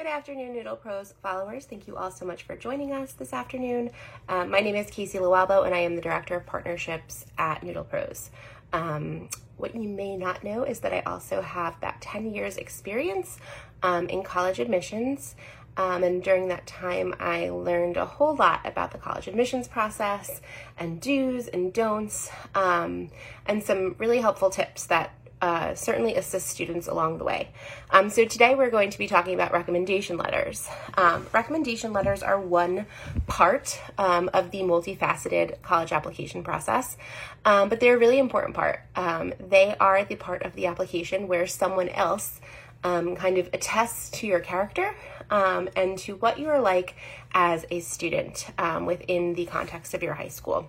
Good afternoon, Noodle Pros followers. Thank you all so much for joining us this afternoon. Um, my name is Casey Lualbo, and I am the Director of Partnerships at Noodle Pros. Um, what you may not know is that I also have about 10 years experience um, in college admissions. Um, and during that time, I learned a whole lot about the college admissions process and do's and don'ts, um, and some really helpful tips that uh, certainly assist students along the way. Um, so today we're going to be talking about recommendation letters. Um, recommendation letters are one part um, of the multifaceted college application process, um, but they're a really important part. Um, they are the part of the application where someone else um, kind of attests to your character and to what you are like as a student within the context of your high school.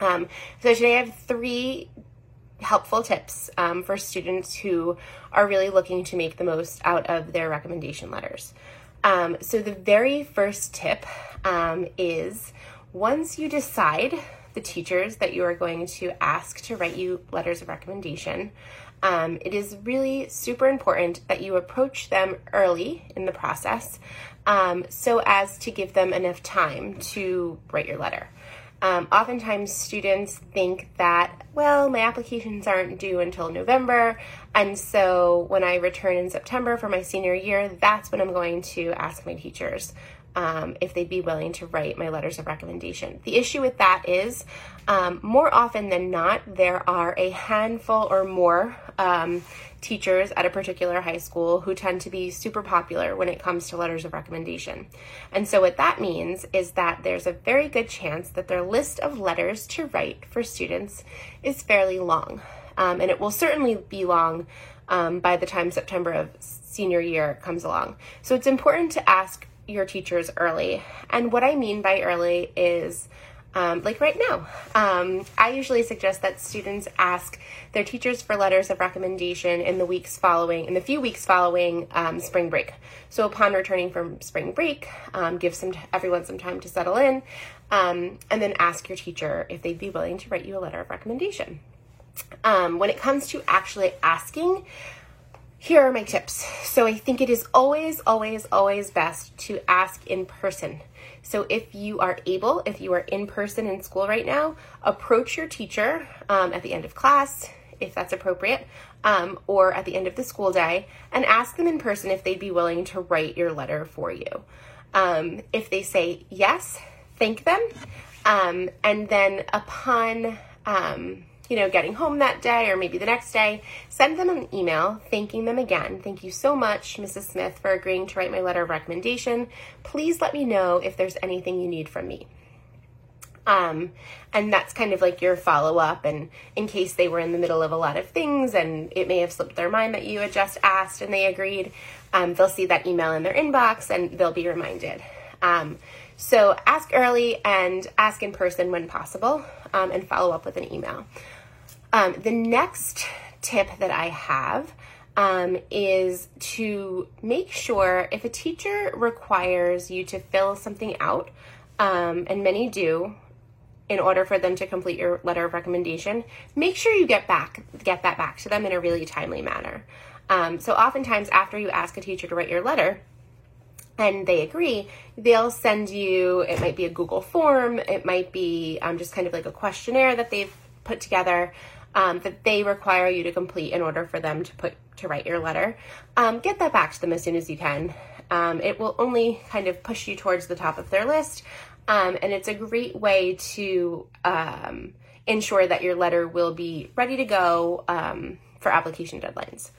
Um, so today I have three helpful tips um, for students who are really looking to make the most out of their recommendation letters. Um, so, the very first tip um, is once you decide the teachers that you are going to ask to write you letters of recommendation, um, it is really super important that you approach them early in the process um, so as to give them enough time to write your letter. Um, oftentimes, students think that, well, my applications aren't due until November, and so when I return in September for my senior year, that's when I'm going to ask my teachers um, if they'd be willing to write my letters of recommendation. The issue with that is, um, more often than not, there are a handful or more um, teachers at a particular high school who tend to be super popular when it comes to letters of recommendation. And so, what that means is that there's a very good chance that their list of letters to write for students is fairly long. Um, and it will certainly be long um, by the time September of senior year comes along. So, it's important to ask your teachers early. And what I mean by early is um, like right now. Um, I usually suggest that students ask their teachers for letters of recommendation in the weeks following, in the few weeks following um, spring break. So upon returning from spring break, um, give some everyone some time to settle in, um, and then ask your teacher if they'd be willing to write you a letter of recommendation. Um, when it comes to actually asking, here are my tips. So I think it is always, always, always best to ask in person. So if you are able, if you are in person in school right now, approach your teacher um, at the end of class, if that's appropriate, um, or at the end of the school day, and ask them in person if they'd be willing to write your letter for you. Um, if they say yes, thank them. Um, and then upon um, you know, getting home that day or maybe the next day, send them an email thanking them again. Thank you so much, Mrs. Smith, for agreeing to write my letter of recommendation. Please let me know if there's anything you need from me. Um, and that's kind of like your follow up. And in case they were in the middle of a lot of things and it may have slipped their mind that you had just asked and they agreed, um, they'll see that email in their inbox and they'll be reminded. Um, so ask early and ask in person when possible um, and follow up with an email. Um, the next tip that I have um, is to make sure if a teacher requires you to fill something out, um, and many do, in order for them to complete your letter of recommendation, make sure you get back get that back to them in a really timely manner. Um, so oftentimes after you ask a teacher to write your letter, and they agree, they'll send you, it might be a Google form, it might be um, just kind of like a questionnaire that they've put together um, that they require you to complete in order for them to put to write your letter. Um, get that back to them as soon as you can. Um, it will only kind of push you towards the top of their list, um, and it's a great way to um, ensure that your letter will be ready to go um, for application deadlines.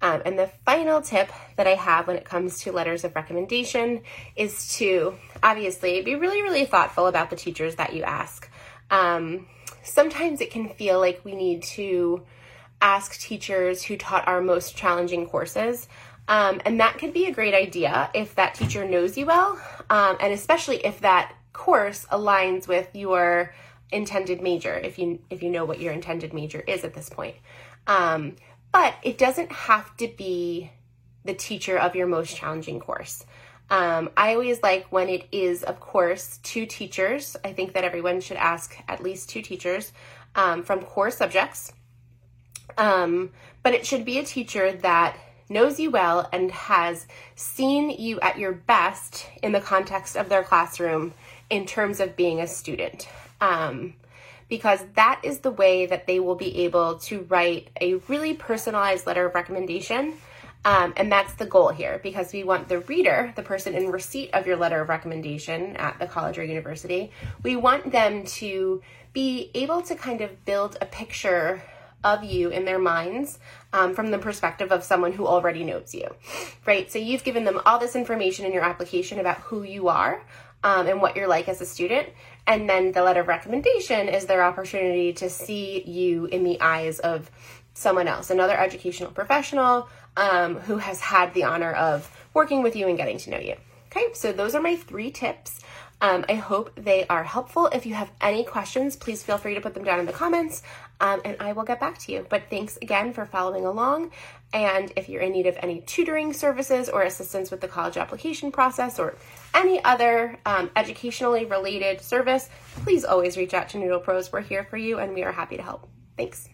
Um, and the final tip that I have when it comes to letters of recommendation is to obviously be really, really thoughtful about the teachers that you ask. Um, sometimes it can feel like we need to ask teachers who taught our most challenging courses. Um, and that could be a great idea if that teacher knows you well, um, and especially if that course aligns with your intended major, if you if you know what your intended major is at this point. Um, but it doesn't have to be the teacher of your most challenging course. Um, I always like when it is, of course, two teachers. I think that everyone should ask at least two teachers um, from core subjects. Um, but it should be a teacher that knows you well and has seen you at your best in the context of their classroom in terms of being a student. Um, because that is the way that they will be able to write a really personalized letter of recommendation. Um, and that's the goal here because we want the reader, the person in receipt of your letter of recommendation at the college or university, we want them to be able to kind of build a picture of you in their minds um, from the perspective of someone who already knows you, right? So you've given them all this information in your application about who you are um, and what you're like as a student. And then the letter of recommendation is their opportunity to see you in the eyes of someone else, another educational professional um, who has had the honor of working with you and getting to know you. Okay, so those are my three tips. Um, I hope they are helpful. If you have any questions, please feel free to put them down in the comments um, and I will get back to you. But thanks again for following along. And if you're in need of any tutoring services or assistance with the college application process or any other um, educationally related service, please always reach out to Noodle Pros. We're here for you and we are happy to help. Thanks.